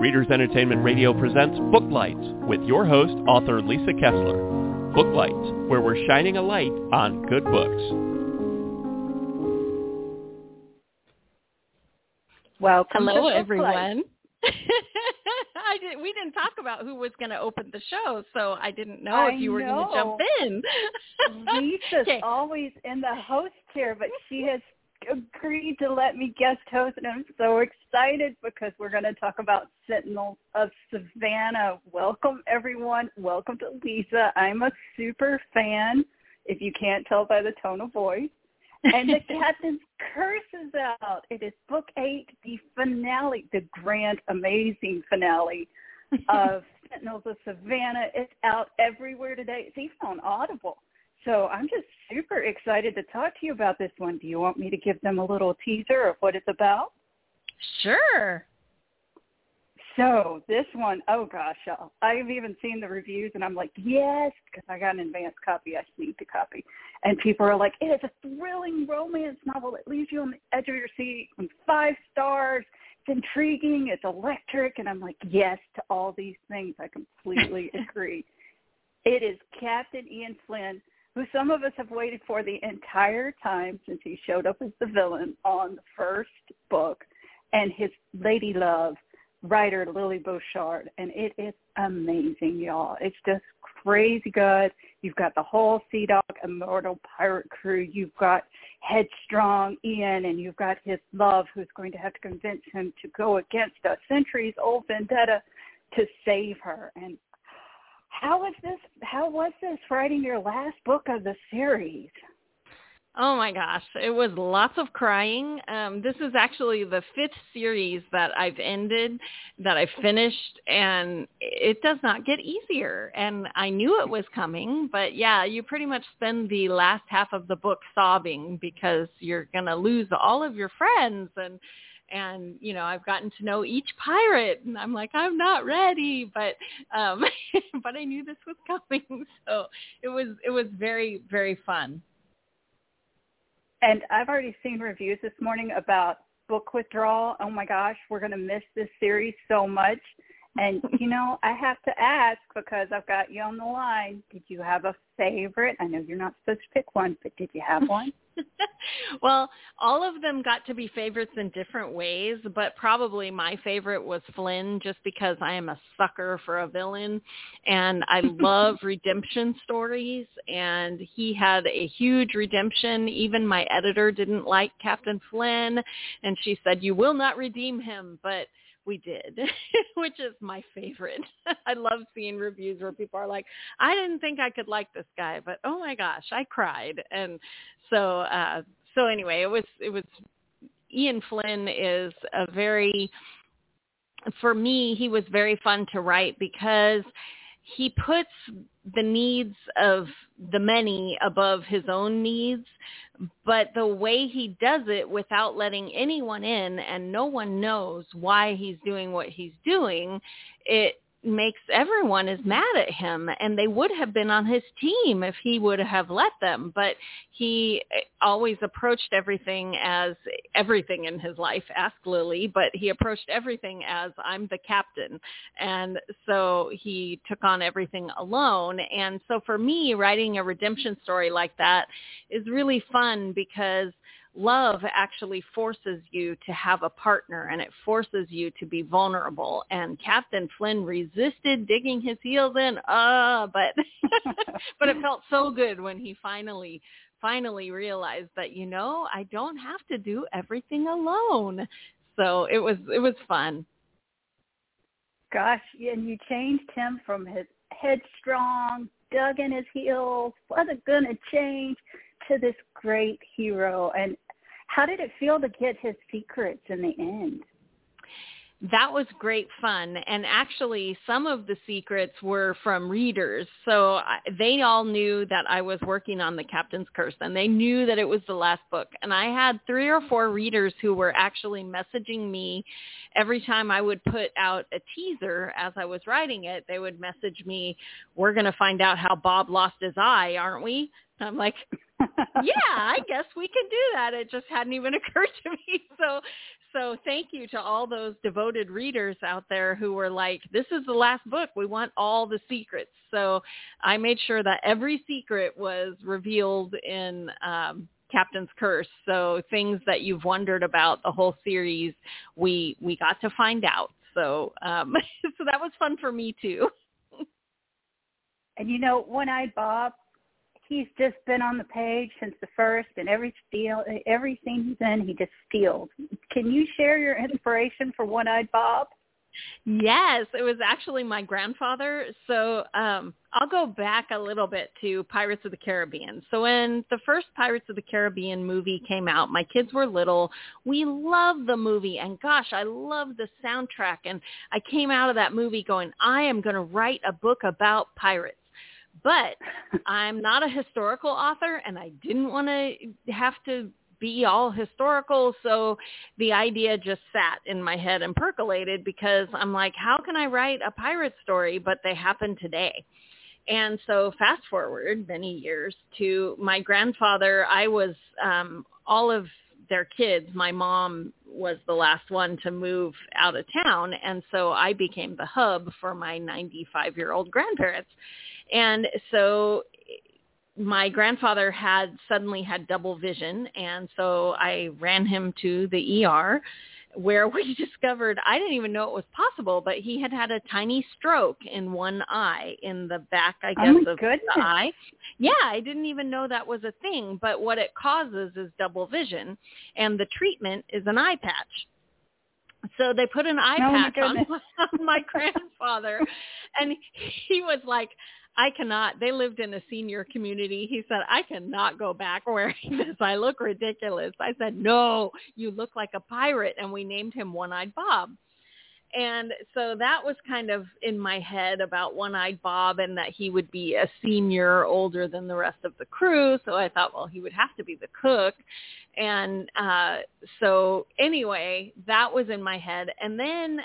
Readers Entertainment Radio presents Booklights with your host, author Lisa Kessler. Booklights, where we're shining a light on good books. Welcome Hello, to everyone. I did, we didn't talk about who was going to open the show, so I didn't know I if you were going to jump in. Lisa's Okay. always in the host chair, but she has agreed to let me guest host, and I'm so excited because we're going to talk about Sentinels of Savannah. Welcome, everyone. Welcome to Lisa. I'm a super fan, if you can't tell by the tone of voice. And the Captain's Curse is out. It is book eight, the finale, the grand, amazing finale of Sentinels of Savannah. It's out everywhere today. It's even on Audible. So I'm just super excited to talk to you about this one. Do you want me to give them a little teaser of what it's about? Sure. So this one, oh gosh, y'all. I've even seen the reviews and I'm like, yes, because I got an advance copy. I need the copy. And people are like, it is a thrilling romance novel that leaves you on the edge of your seat five stars. It's intriguing. It's electric. And I'm like, yes to all these things. I completely agree. It is Captain Ian Flynn, who some of us have waited for the entire time since he showed up as the villain on the first book, and his lady love, writer Lily Bouchard. And it is amazing, y'all. It's just crazy good. You've got the whole Sea Dog Immortal Pirate crew. You've got headstrong Ian, and you've got his love, who's going to have to convince him to go against a centuries-old vendetta to save her. And how was this? How was this writing your last book of the series? Oh my gosh, it was lots of crying. Um, this is actually the fifth series that I've ended, that I finished, and it does not get easier. And I knew it was coming, but yeah, you pretty much spend the last half of the book sobbing because you're gonna lose all of your friends and and you know I've gotten to know each pirate and I'm like I'm not ready but um but I knew this was coming so it was it was very very fun And I've already seen reviews this morning about book withdrawal. Oh my gosh, we're going to miss this series so much. And you know, I have to ask because I've got you on the line. Did you have a favorite? I know you're not supposed to pick one, but did you have one? well, all of them got to be favorites in different ways, but probably my favorite was Flynn just because I am a sucker for a villain and I love redemption stories and he had a huge redemption. Even my editor didn't like Captain Flynn and she said, you will not redeem him, but we did, which is my favorite. I love seeing reviews where people are like, I didn't think I could like this guy, but oh my gosh, I cried. And so, uh, so anyway, it was, it was, Ian Flynn is a very, for me, he was very fun to write because he puts the needs of the many above his own needs, but the way he does it without letting anyone in and no one knows why he's doing what he's doing, it makes everyone is mad at him and they would have been on his team if he would have let them but he eh, always approached everything as everything in his life ask lily but he approached everything as i'm the captain. And so he took on everything alone. And so for me writing a redemption story like that is really fun because love actually forces you to have a partner and it forces you to be vulnerable. And captain flynn resisted digging his heels in uh but but it felt so good when he finally finally realized that you know i don't have to do everything alone. So it was it was fun. Gosh, and you changed him from his headstrong, dug in his heels, wasn't to change, to this great hero. And how did it feel to get his secrets in the end? that was great fun and actually some of the secrets were from readers so they all knew that i was working on the captain's curse and they knew that it was the last book and i had three or four readers who were actually messaging me every time i would put out a teaser as i was writing it they would message me we're going to find out how bob lost his eye aren't we i'm like yeah, I guess we could do that. It just hadn't even occurred to me. So so thank you to all those devoted readers out there who were like, this is the last book. We want all the secrets. So I made sure that every secret was revealed in um, Captain's Curse. So things that you've wondered about the whole series, we we got to find out. So um, so that was fun for me too. and you know, One Eyed Bob, he's just been on the page since the first, and every steal, every scene he's in, he just steals. Can you share your inspiration for One Eyed Bob? Yes, it was actually my grandfather. So um, I'll go back a little bit to Pirates of the Caribbean. So when the first Pirates of the Caribbean movie came out, my kids were little. We loved the movie, and gosh, I loved the soundtrack. And I came out of that movie going, I am going to write a book about pirates but I'm not a historical author and I didn't want to have to be all historical. So the idea just sat in my head and percolated because I'm like, how can I write a pirate story, but they happen today? And so fast forward many years to my grandfather, I was um, all of their kids. My mom was the last one to move out of town. And so I became the hub for my 95 year old grandparents. And so my grandfather had suddenly had double vision and so I ran him to the ER where we discovered I didn't even know it was possible, but he had had a tiny stroke in one eye in the back, I oh guess, of goodness. the eye. Yeah, I didn't even know that was a thing, but what it causes is double vision, and the treatment is an eye patch. So they put an eye oh patch on my grandfather, and he was like, I cannot. They lived in a senior community. He said, I cannot go back wearing this. I look ridiculous. I said, no, you look like a pirate. And we named him One-Eyed Bob. And so that was kind of in my head about One-Eyed Bob and that he would be a senior older than the rest of the crew. So I thought, well, he would have to be the cook. And uh, so anyway, that was in my head. And then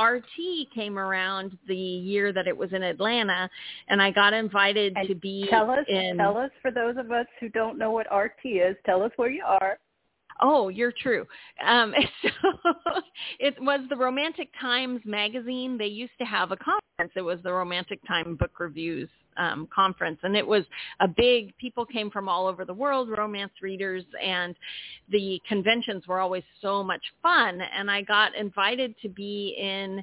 RT came around the year that it was in Atlanta, and I got invited and to be tell us, in. Tell us, for those of us who don't know what RT is, tell us where you are. Oh, you're true. Um, so it was the Romantic Times magazine. They used to have a conference. It was the Romantic Time Book Reviews um, conference, and it was a big. People came from all over the world, romance readers, and the conventions were always so much fun. And I got invited to be in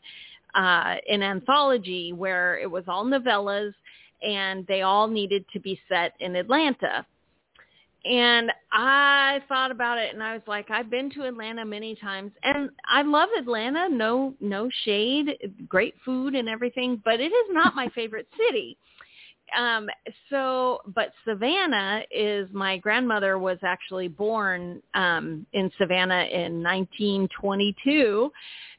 uh, an anthology where it was all novellas, and they all needed to be set in Atlanta. And I thought about it and I was like, I've been to Atlanta many times and I love Atlanta. No, no shade, great food and everything, but it is not my favorite city um so but savannah is my grandmother was actually born um in savannah in 1922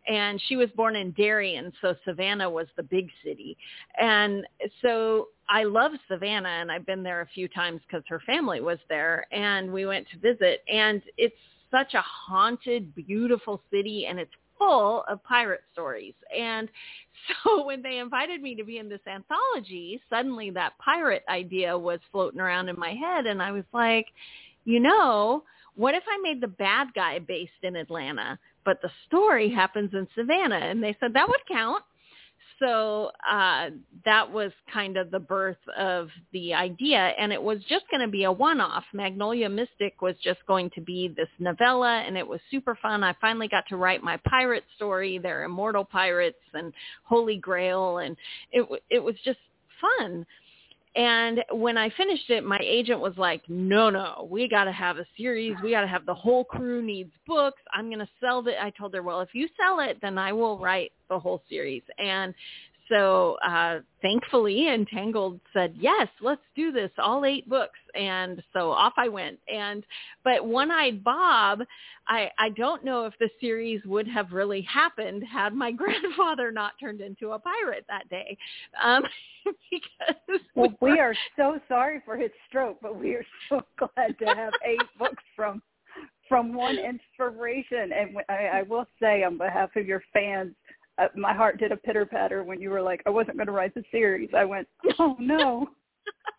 and she was born in darien so savannah was the big city. And so i love savannah and i've been there a few times because her family was there and we went to visit and it's such a haunted beautiful city and it's full of pirate stories. And so when they invited me to be in this anthology, suddenly that pirate idea was floating around in my head. And I was like, you know, what if I made the bad guy based in Atlanta, but the story happens in Savannah? And they said that would count so uh, that was kind of the birth of the idea, and it was just going to be a one-off. Magnolia Mystic was just going to be this novella, and it was super fun. I finally got to write my pirate story. They're immortal pirates and Holy Grail, and it it was just fun. And when I finished it, my agent was like, no, no, we got to have a series. We got to have the whole crew needs books. I'm going to sell it. I told her, well, if you sell it, then I will write the whole series. And so uh, thankfully Entangled said, yes, let's do this, all eight books. And so off I went. And but One-Eyed Bob, I, I don't know if the series would have really happened had my grandfather not turned into a pirate that day. Um, because well, we are so sorry for his stroke, but we are so glad to have eight books from from one inspiration. And I, I will say on behalf of your fans, uh, my heart did a pitter patter when you were like, I wasn't going to write the series. I went, oh no.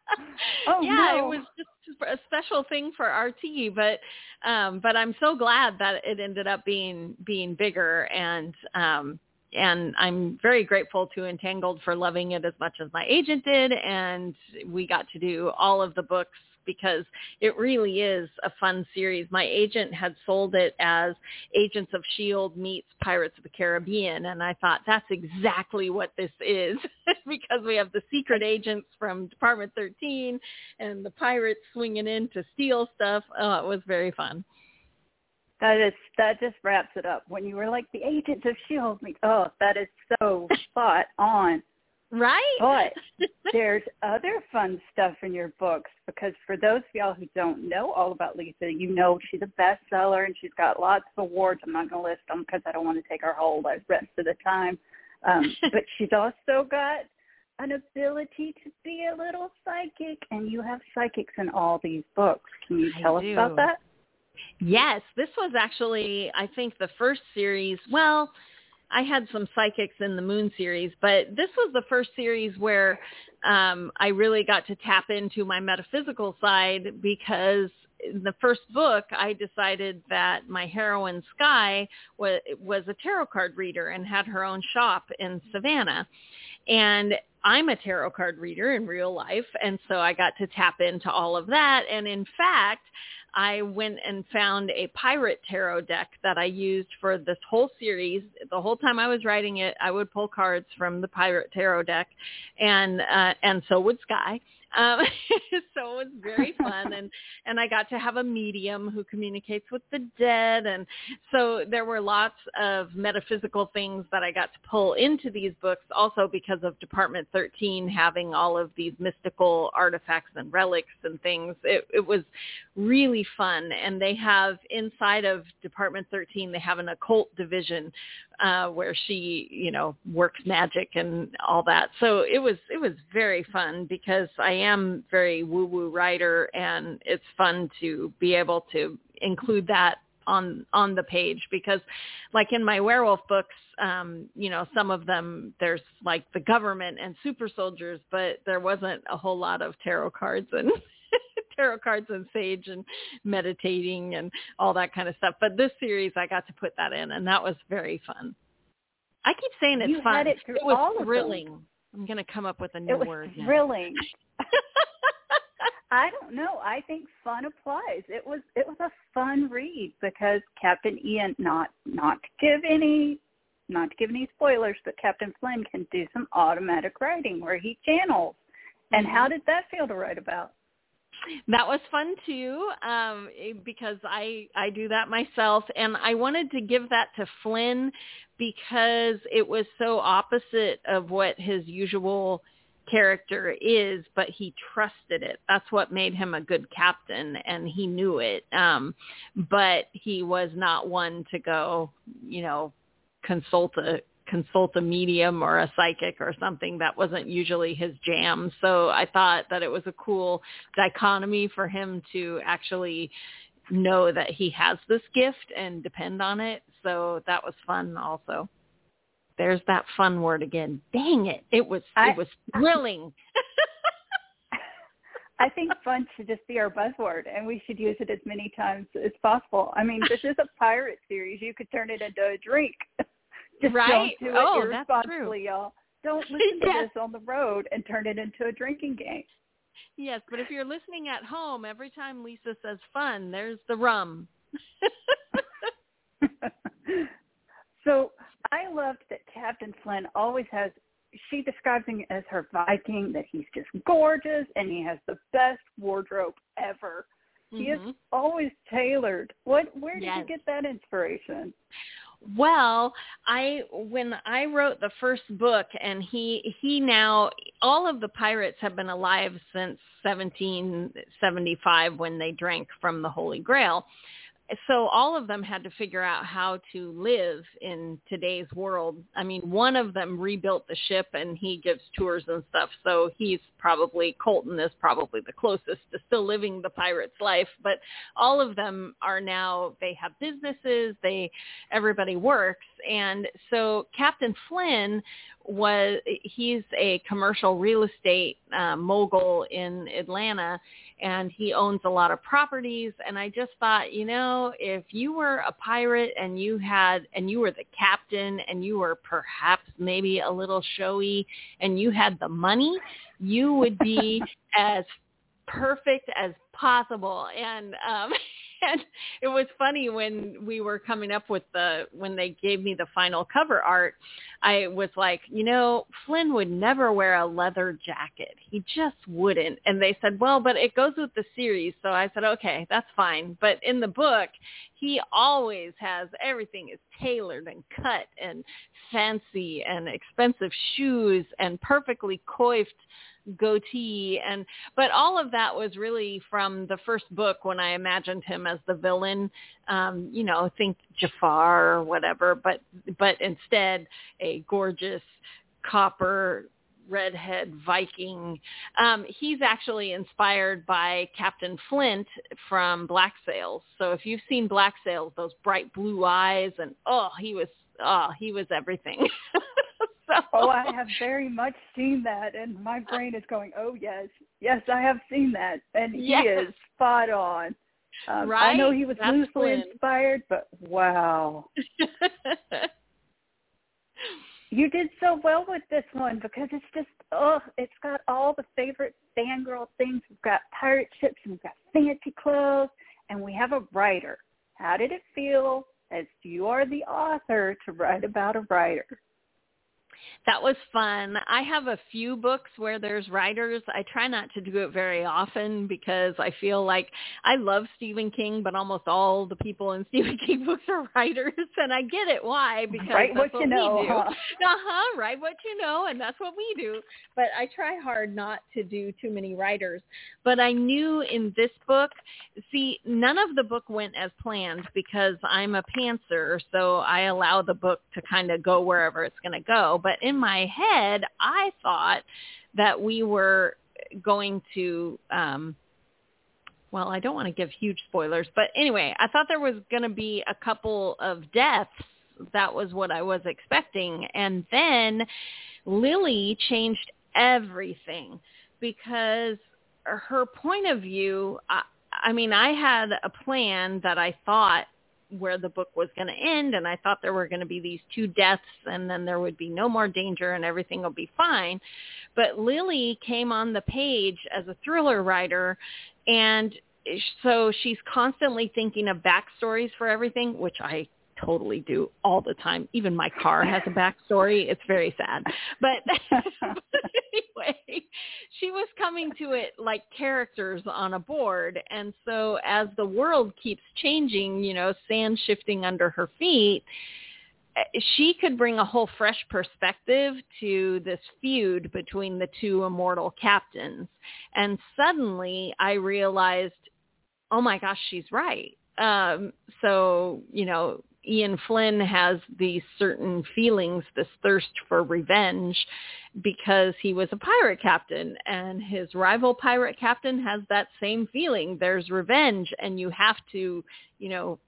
oh, yeah, no. it was just a special thing for RT, but um but I'm so glad that it ended up being being bigger and um and I'm very grateful to Entangled for loving it as much as my agent did and we got to do all of the books because it really is a fun series. My agent had sold it as Agents of S.H.I.E.L.D. meets Pirates of the Caribbean, and I thought that's exactly what this is because we have the secret agents from Department 13 and the pirates swinging in to steal stuff. Oh, it was very fun. That is that just wraps it up. When you were like the Agents of Shield, oh, that is so spot on. Right? But there's other fun stuff in your books because for those of y'all who don't know all about Lisa, you know she's a bestseller and she's got lots of awards. I'm not going to list them because I don't want to take our whole rest of the time. Um, but she's also got an ability to be a little psychic, and you have psychics in all these books. Can you tell I us do. about that? Yes, this was actually, I think, the first series. Well, I had some psychics in the Moon series, but this was the first series where um, I really got to tap into my metaphysical side because in the first book, I decided that my heroine Sky was, was a tarot card reader and had her own shop in Savannah. And I'm a tarot card reader in real life, and so I got to tap into all of that. And in fact, I went and found a pirate tarot deck that I used for this whole series. The whole time I was writing it, I would pull cards from the pirate tarot deck, and uh, and so would Sky. Um, so it was very fun, and and I got to have a medium who communicates with the dead, and so there were lots of metaphysical things that I got to pull into these books, also because of Department 13 having all of these mystical artifacts and relics and things. It, it was really fun, and they have inside of Department 13 they have an occult division uh where she you know works magic and all that. So it was it was very fun because i am very woo woo writer and it's fun to be able to include that on on the page because like in my werewolf books um you know some of them there's like the government and super soldiers but there wasn't a whole lot of tarot cards and tarot cards and sage and meditating and all that kind of stuff. But this series, I got to put that in, and that was very fun. I keep saying it's You fun. had it through was all of them. thrilling. I'm going to come up with a new It was word. thrilling. I don't know. I think fun applies. It was it was a fun read because Captain Ian not not to give any not to give any spoilers, but Captain Flynn can do some automatic writing where he channels. And how mm-hmm. did that feel to write about? That was fun too um eh, because i i do that myself. And i wanted to give that to flynn because it was so opposite of what his usual character is but he trusted it. That's what made him a good captain and he knew it. Um but he was not one to go you know consult a consult a medium or a psychic or something that wasn't usually his jam. So I thought that it was a cool dichotomy for him to actually know that he has this gift and depend on it. So that was fun also. There's that fun word again. Dang it. It was I- it was thrilling. I think fun should just be our buzzword, and we should use it as many times as possible. I mean, this is a pirate series. You could turn it into a drink. Just Right? don't do it Oh, that's irresponsibly, y'all. Don't listen to this on the road and turn it into a drinking game. yes, but if you're listening at home, every time Lisa says fun, there's the rum. so I loved that Captain Flynn always has. She describes him as her Viking. That he's just gorgeous and he has the best wardrobe ever. He is Mhm. always tailored. What? Where did you get that inspiration? Well, I when I wrote the first book and he he now all of the pirates have been alive since 1775 when they drank from the Holy Grail. So all of them had to figure out how to live in today's world. I mean, one of them rebuilt the ship and he gives tours and stuff. So he's probably Colton is probably the closest to still living the pirate's life, but all of them are now they have businesses, they everybody works And so Captain Flynn was he's a commercial real estate uh, mogul in Atlanta and he owns a lot of properties. And I just thought, you know, if you were a pirate and you had and you were the captain and you were perhaps maybe a little showy and you had the money, you would be as perfect as possible. And um and it was funny when we were coming up with the when they gave me the final cover art i was like you know flynn would never wear a leather jacket. He just wouldn't. And they said well but it goes with the series. So i said okay that's fine. But in the book he always has everything is tailored and cut and fancy and expensive shoes and perfectly coiffed goatee and but all of that was really from the first book when I imagined him as the villain um you know think Jafar or whatever but but instead a gorgeous copper redhead Viking. Um, he's actually inspired by Captain Flint from Black Sails. So if you've seen Black Sails, those bright blue eyes and oh, he was oh, he was everything. so. Oh, I have very much seen that, and my brain is going, "Oh yes, yes, I have seen that," and he yes. is spot on. Um, right? I know he was That's loosely inspired, but wow, you did so well with this one because it's just, oh, it's got all the favorite fangirl things. We've got pirate ships, and we've got fancy clothes, and we have a writer. How did it feel, as you are the author, to write about a writer? That was fun. I have a few books where there's writers. I try not to do it very often because I feel like I love Stephen King, but almost all the people in Stephen King books are writers, and I get it why because Write that's what you know, we do. huh? Uh-huh, write what you know, and that's what we do. But I try hard not to do too many writers. But I knew in this book, see, none of the book went as planned because I'm a pantser, so I allow the book to kind of go wherever it's going to go. But in my head, I thought that we were going to um well, I don't want to give huge spoilers, but anyway, I thought there was going to be a couple of deaths. That was what I was expecting. And then Lily changed everything because her point of view, I, I mean, I had a plan that I thought where the book was going to end and I thought there were going to be these two deaths and then there would be no more danger and everything will be fine. But Lily came on the page as a thriller writer and so she's constantly thinking of backstories for everything, which I totally do all the time. Even my car has a backstory. It's very sad. But anyway, she was coming to it like characters on a board. And so as the world keeps changing, you know, sand shifting under her feet, she could bring a whole fresh perspective to this feud between the two immortal captains. And suddenly I realized, oh my gosh, she's right. Um, so, you know, Ian Flynn has these certain feelings, this thirst for revenge because he was a pirate captain and his rival pirate captain has that same feeling. There's revenge and you have to, you know,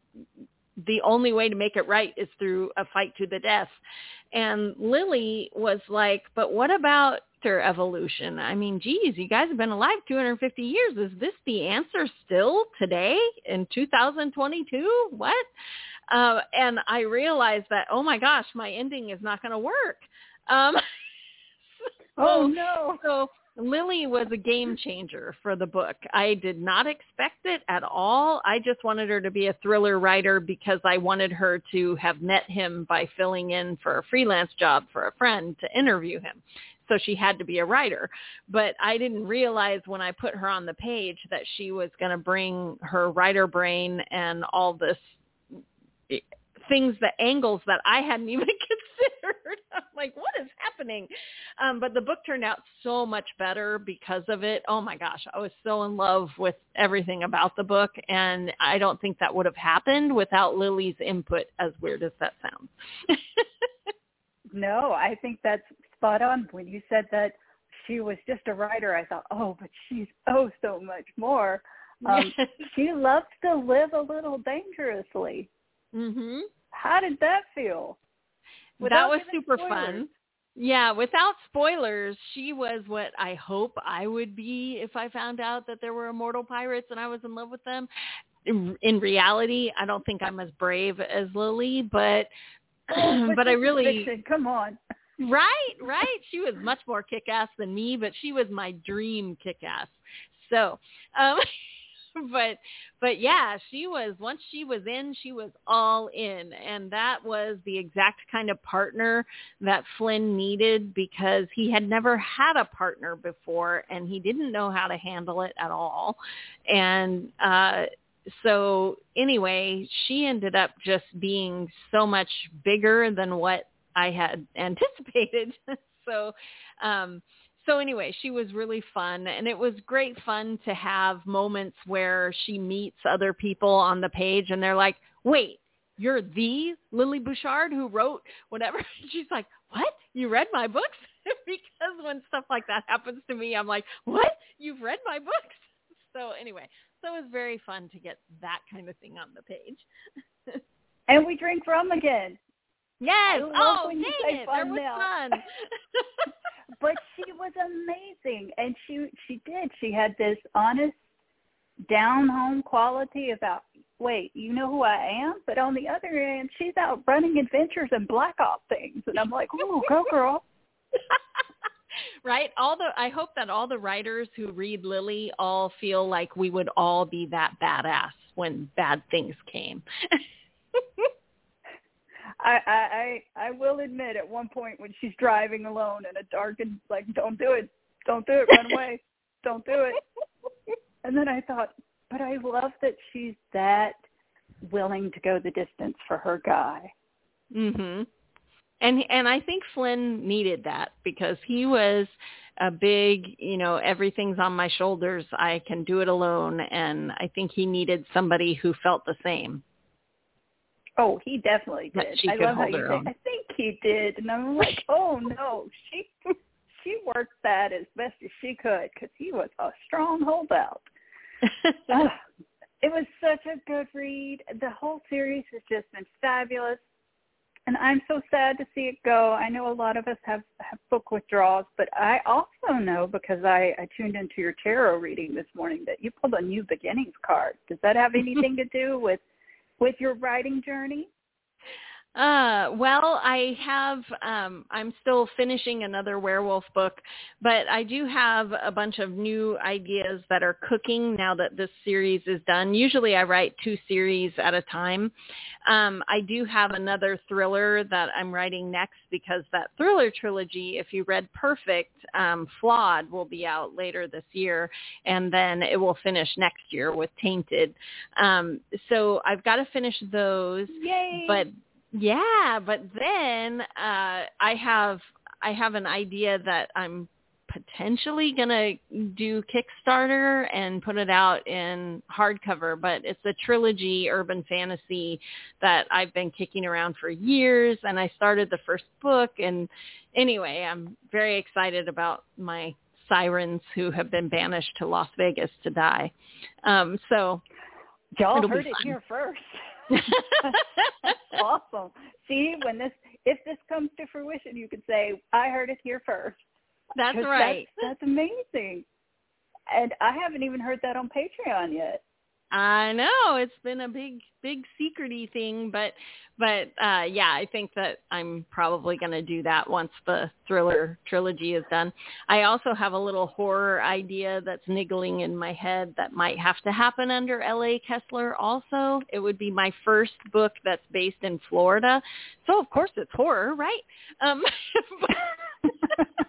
the only way to make it right is through a fight to the death. And Lily was like, but what about their evolution? I mean, geez, you guys have been alive 250 years. Is this the answer still today in 2022? What? Uh, and I realized that, oh my gosh, my ending is not going to work. Um, Oh no. so Lily was a game changer for the book. I did not expect it at all. I just wanted her to be a thriller writer because I wanted her to have met him by filling in for a freelance job for a friend to interview him. So she had to be a writer. But I didn't realize when I put her on the page that she was going to bring her writer brain and all this things, the angles that I hadn't even considered. I'm like, what is happening? Um, but the book turned out so much better because of it. Oh my gosh, I was so in love with everything about the book, and I don't think that would have happened without Lily's input. As weird as that sounds. No, I think that's spot on. When you said that she was just a writer, I thought, oh, but she's oh so much more. Um, She loves to live a little dangerously. Mhm. How did that feel? that was super spoilers. fun. Yeah, without spoilers, she was what I hope I would be if I found out that there were immortal pirates and I was in love with them. In, in reality, I don't think I'm as brave as Lily, but oh, but I really fiction. come on. Right, right. She was much more kick-ass than me, but she was my dream kick-ass. So, um but but yeah, she was once she was in, she was all in, and that was the exact kind of partner that Flynn needed because he had never had a partner before, and he didn't know how to handle it at all, and uh so anyway, she ended up just being so much bigger than what I had anticipated. so um so anyway, she was really fun and it was great fun to have moments where she meets other people on the page and they're like, wait, you're the Lily Bouchard who wrote whatever. She's like, what? You read my books? because when stuff like that happens to me, I'm like, what? You've read my books? So anyway, so it was very fun to get that kind of thing on the page. and we drink rum again. Yes. Oh, dang it. There was now. fun. but she was amazing, and she she did. She had this honest, down home quality about. Wait, you know who I am? But on the other end, she's out running adventures and black op things, and I'm like, oh, go girl. right? All the I hope that all the writers who read Lily all feel like we would all be that badass when bad things came. I, I I will admit at one point when she's driving alone in a darkened like don't do it don't do it run away don't do it and then I thought but I love that she's that willing to go the distance for her guy. Mhm. And and I think Flynn needed that because he was a big, you know, everything's on my shoulders. I can do it alone and I think he needed somebody who felt the same. Oh, he definitely did. I love how you say, I think he did, and I'm like, oh no, she she worked that as best as she could because he was a strong holdout. uh, it was such a good read. The whole series has just been fabulous, and I'm so sad to see it go. I know a lot of us have, have book withdrawals, but I also know because I, I tuned into your tarot reading this morning that you pulled a new beginnings card. Does that have anything to do with with your writing journey? Uh, well, I have, um, I'm still finishing another werewolf book, but I do have a bunch of new ideas that are cooking now that this series is done. Usually I write two series at a time. Um, I do have another thriller that I'm writing next because that thriller trilogy, if you read Perfect, um, Flawed will be out later this year, and then it will finish next year with Tainted. Um, so I've got to finish those. Yay! But yeah, but then uh I have I have an idea that I'm potentially going to do Kickstarter and put it out in hardcover, but it's a trilogy urban fantasy that I've been kicking around for years and I started the first book and anyway, I'm very excited about my sirens who have been banished to Las Vegas to die. Um so Y'all heard it here first. awesome. See, when this if this comes to fruition, you could say, "I heard it here first. That's right. That's, that's amazing. And I haven't even heard that on Patreon yet. I know it's been a big, big secrety thing, but, but uh, yeah, I think that I'm probably going to do that once the thriller trilogy is done. I also have a little horror idea that's niggling in my head that might have to happen under L.A. Kessler. Also, it would be my first book that's based in Florida, so of course it's horror, right? Um,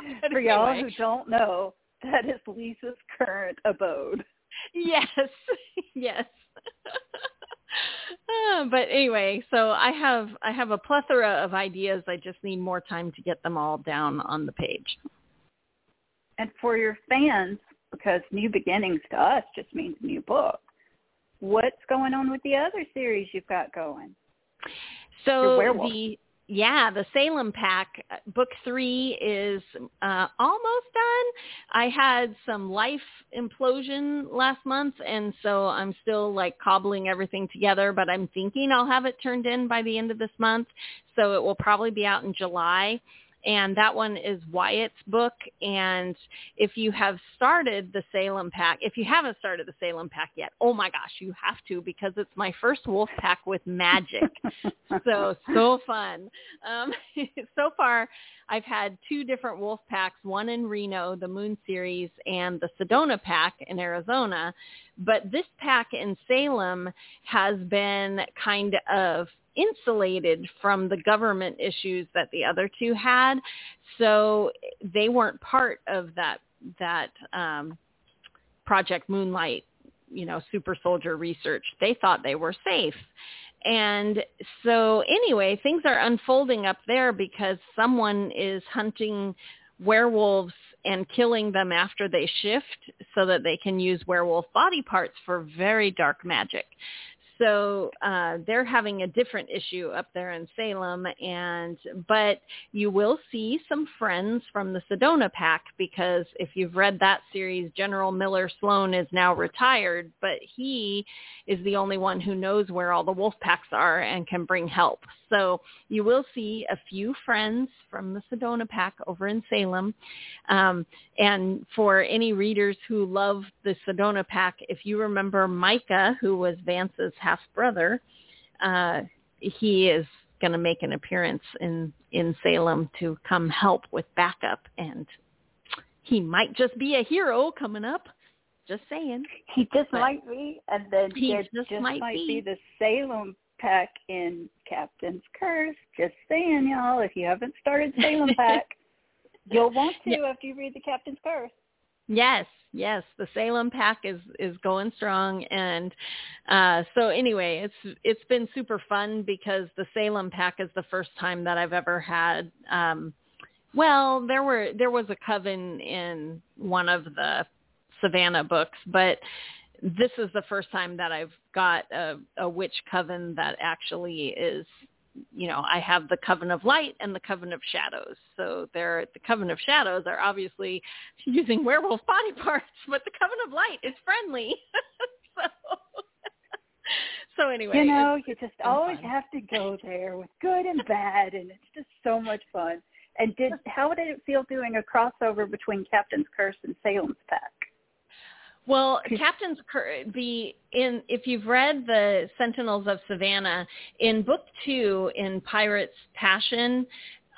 For y'all who don't know, that is Lisa's current abode. Yes, yes. uh, but anyway, so I have I have a plethora of ideas. I just need more time to get them all down on the page. And for your fans, because New Beginnings to us just means new book. What's going on with the other series you've got going? So the yeah, the Salem Pack uh, book three is uh, almost done. I had some life implosion last month, and so I'm still like cobbling everything together. But I'm thinking I'll have it turned in by the end of this month, so it will probably be out in July and that one is Wyatt's book. And if you have started the Salem Pack, if you haven't started the Salem Pack yet, oh my gosh, you have to because it's my first wolf pack with magic. so so fun. Um, so far, I've had two different wolf packs, one in Reno, the Moon series, and the Sedona pack in Arizona. But this pack in Salem has been kind of insulated from the government issues that the other two had. So they weren't part of that that um, Project Moonlight, you know, super soldier research. They thought they were safe. And so anyway, things are unfolding up there because someone is hunting werewolves and killing them after they shift so that they can use werewolf body parts for very dark magic so uh, they're having a different issue up there in Salem, and but you will see some friends from the Sedona Pack because if you've read that series, General Miller Sloan is now retired, but he is the only one who knows where all the wolf packs are and can bring help. So you will see a few friends from the Sedona Pack over in Salem. Um, and for any readers who love the Sedona Pack, if you remember Micah, who was Vance's half brother, uh, he is going to make an appearance in in Salem to come help with backup, and he might just be a hero coming up. Just saying. He just but might be, and then he just, just might, might be. be the Salem Pack in Captain's Curse. Just saying, y'all, if you haven't started Salem Pack, you'll want to Yeah. after you read the Captain's Curse. Yes, yes, the Salem pack is is going strong, and uh, so anyway, it's it's been super fun because the Salem pack is the first time that I've ever had. Um, well, there were there was a coven in one of the Savannah books, but this is the first time that I've got a, a witch coven that actually is you know, I have the Coven of Light and the Coven of Shadows. So they're the Coven of Shadows are obviously using werewolf body parts, but the Coven of Light is friendly. so, so anyway, you know, it's- you just always fun. have to go there with good and bad, and it's just so much fun. And did how did it feel doing a crossover between Captain's Curse and Salem's Pack? Well, Captain's Cur- the in if you've read the Sentinels of Savannah in book two in Pirates Passion,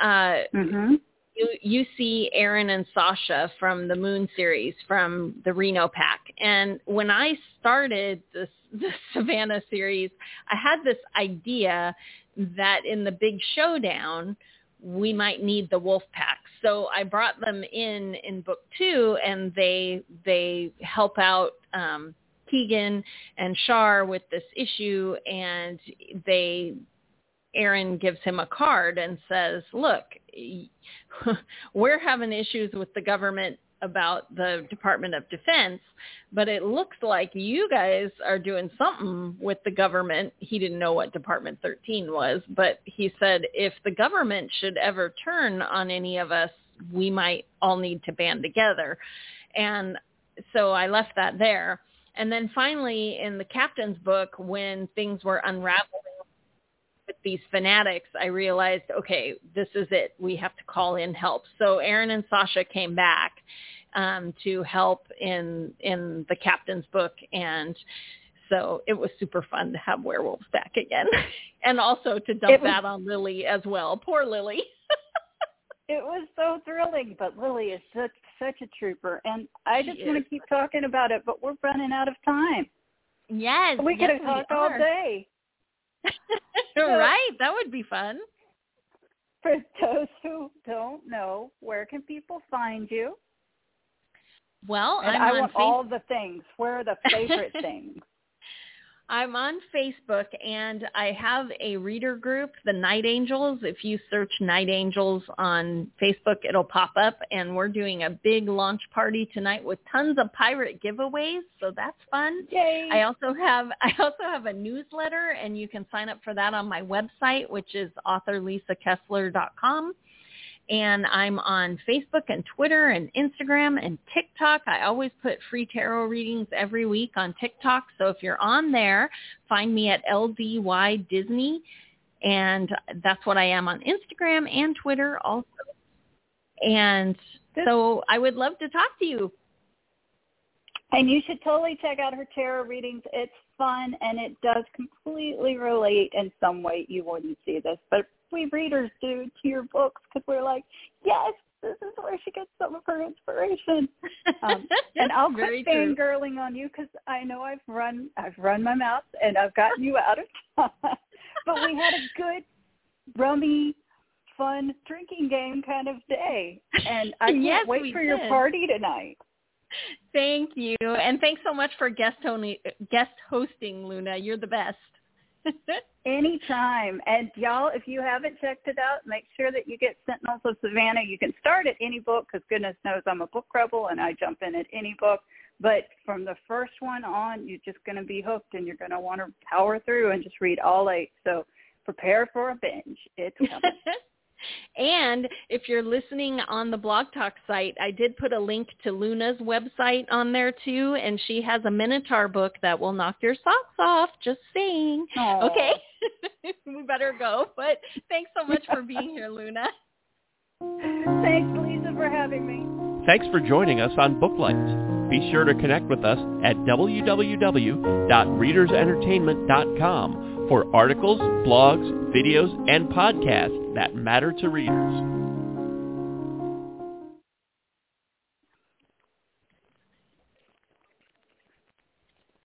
uh, Mm-hmm. you you see Aaron and Sasha from the Moon series from the Reno pack. And when I started this the Savannah series, I had this idea that in the big showdown we might need the wolf pack. So I brought them in in book 2 and they they help out um Keegan and Shar with this issue and they Aaron gives him a card and says, "Look, we're having issues with the government about the Department of Defense, but it looks like you guys are doing something with the government. He didn't know what Department 13 was, but he said if the government should ever turn on any of us, we might all need to band together. And so I left that there. And then finally in the captain's book, when things were unraveling these fanatics, I realized, okay, this is it. We have to call in help. So Aaron and Sasha came back um, to help in in the captain's book, and so it was super fun to have werewolves back again, and also to dump was- that on Lily as well. Poor Lily. It was so thrilling, but Lily is such such a trooper, and I just want to keep talking about it, but we're running out of time. yes, We could yes, have talked all day. right, that would be fun. For those who don't know, where can people find you? Well, And I'm I on want all the things. Where are the favorite things? I'm on Facebook and I have a reader group, the Night Angels. If you search Night Angels on Facebook, it'll pop up and we're doing a big launch party tonight with tons of pirate giveaways, so that's fun. Yay. I also have I also have a newsletter and you can sign up for that on my website, which is authorlisakessler.com and I'm on Facebook and Twitter and Instagram and TikTok. I always put free tarot readings every week on TikTok. So if you're on there, find me at LDY Disney. And that's what I am on Instagram and Twitter also. And so I would love to talk to you. And you should totally check out her tarot readings. It's fun and it does completely relate in some way. You wouldn't see this, but we readers do to your books because we're like, yes, this is where she gets some of her inspiration. Um, and I'll quit fangirling on you because I know I've run I've run my mouth and I've gotten you out of time. but we had a good, rummy, fun drinking game kind of day, and I can't yes, wait for did. your party tonight. Thank you, and thanks so much for guest, guest hosting, Luna. You're the best. Anytime. And y'all, if you haven't checked it out, make sure that you get Sentinels of Savannah. You can start at any book because goodness knows I'm a book rebel and I jump in at any book. But from the first one on, you're just going to be hooked and you're going to want to power through and just read all eight. So prepare for a binge. It's coming. And if you're listening on the Blog Talk site, I did put a link to Luna's website on there too, and she has a Minotaur book that will knock your socks off. Just saying. Aww. Okay, we better go. But thanks so much for being here, Luna. Thanks, Lisa, for having me. Thanks for joining us on Booklights. Be sure to connect with us at www.readersentertainment.com for articles, blogs, videos, and podcasts that matter to readers.